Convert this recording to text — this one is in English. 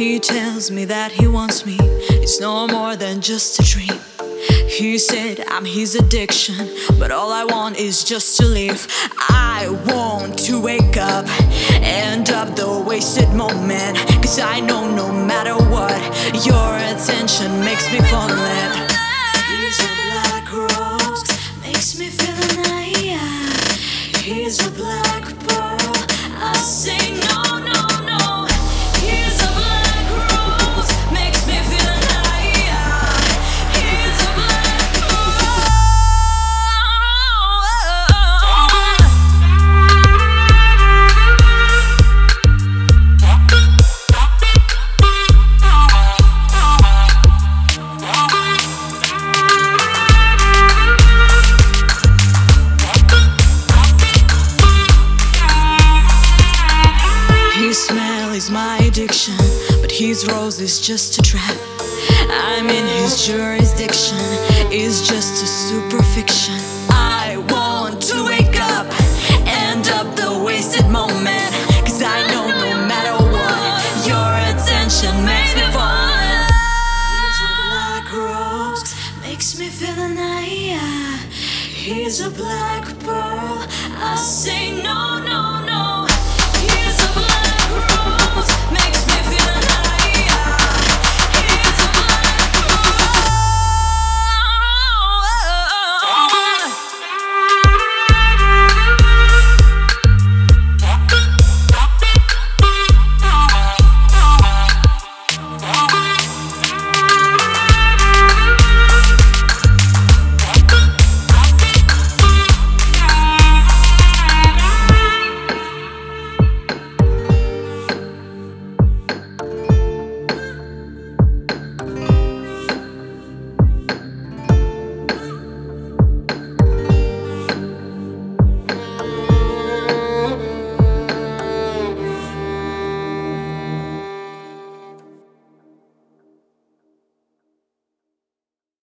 He tells me that he wants me, it's no more than just a dream. He said I'm his addiction, but all I want is just to live. I want to wake up, end up the wasted moment. Cause I know no matter what, your attention makes me fall in love. He's a black rose, makes me feel alive. He's a black my addiction, but his rose is just a trap. I'm in his jurisdiction, is just a super fiction. I want to wake up, end up the wasted moment. Cause I know no matter what, your attention makes me fall. in love. He's a black rose, makes me feel an eye. He's a black pearl, I no,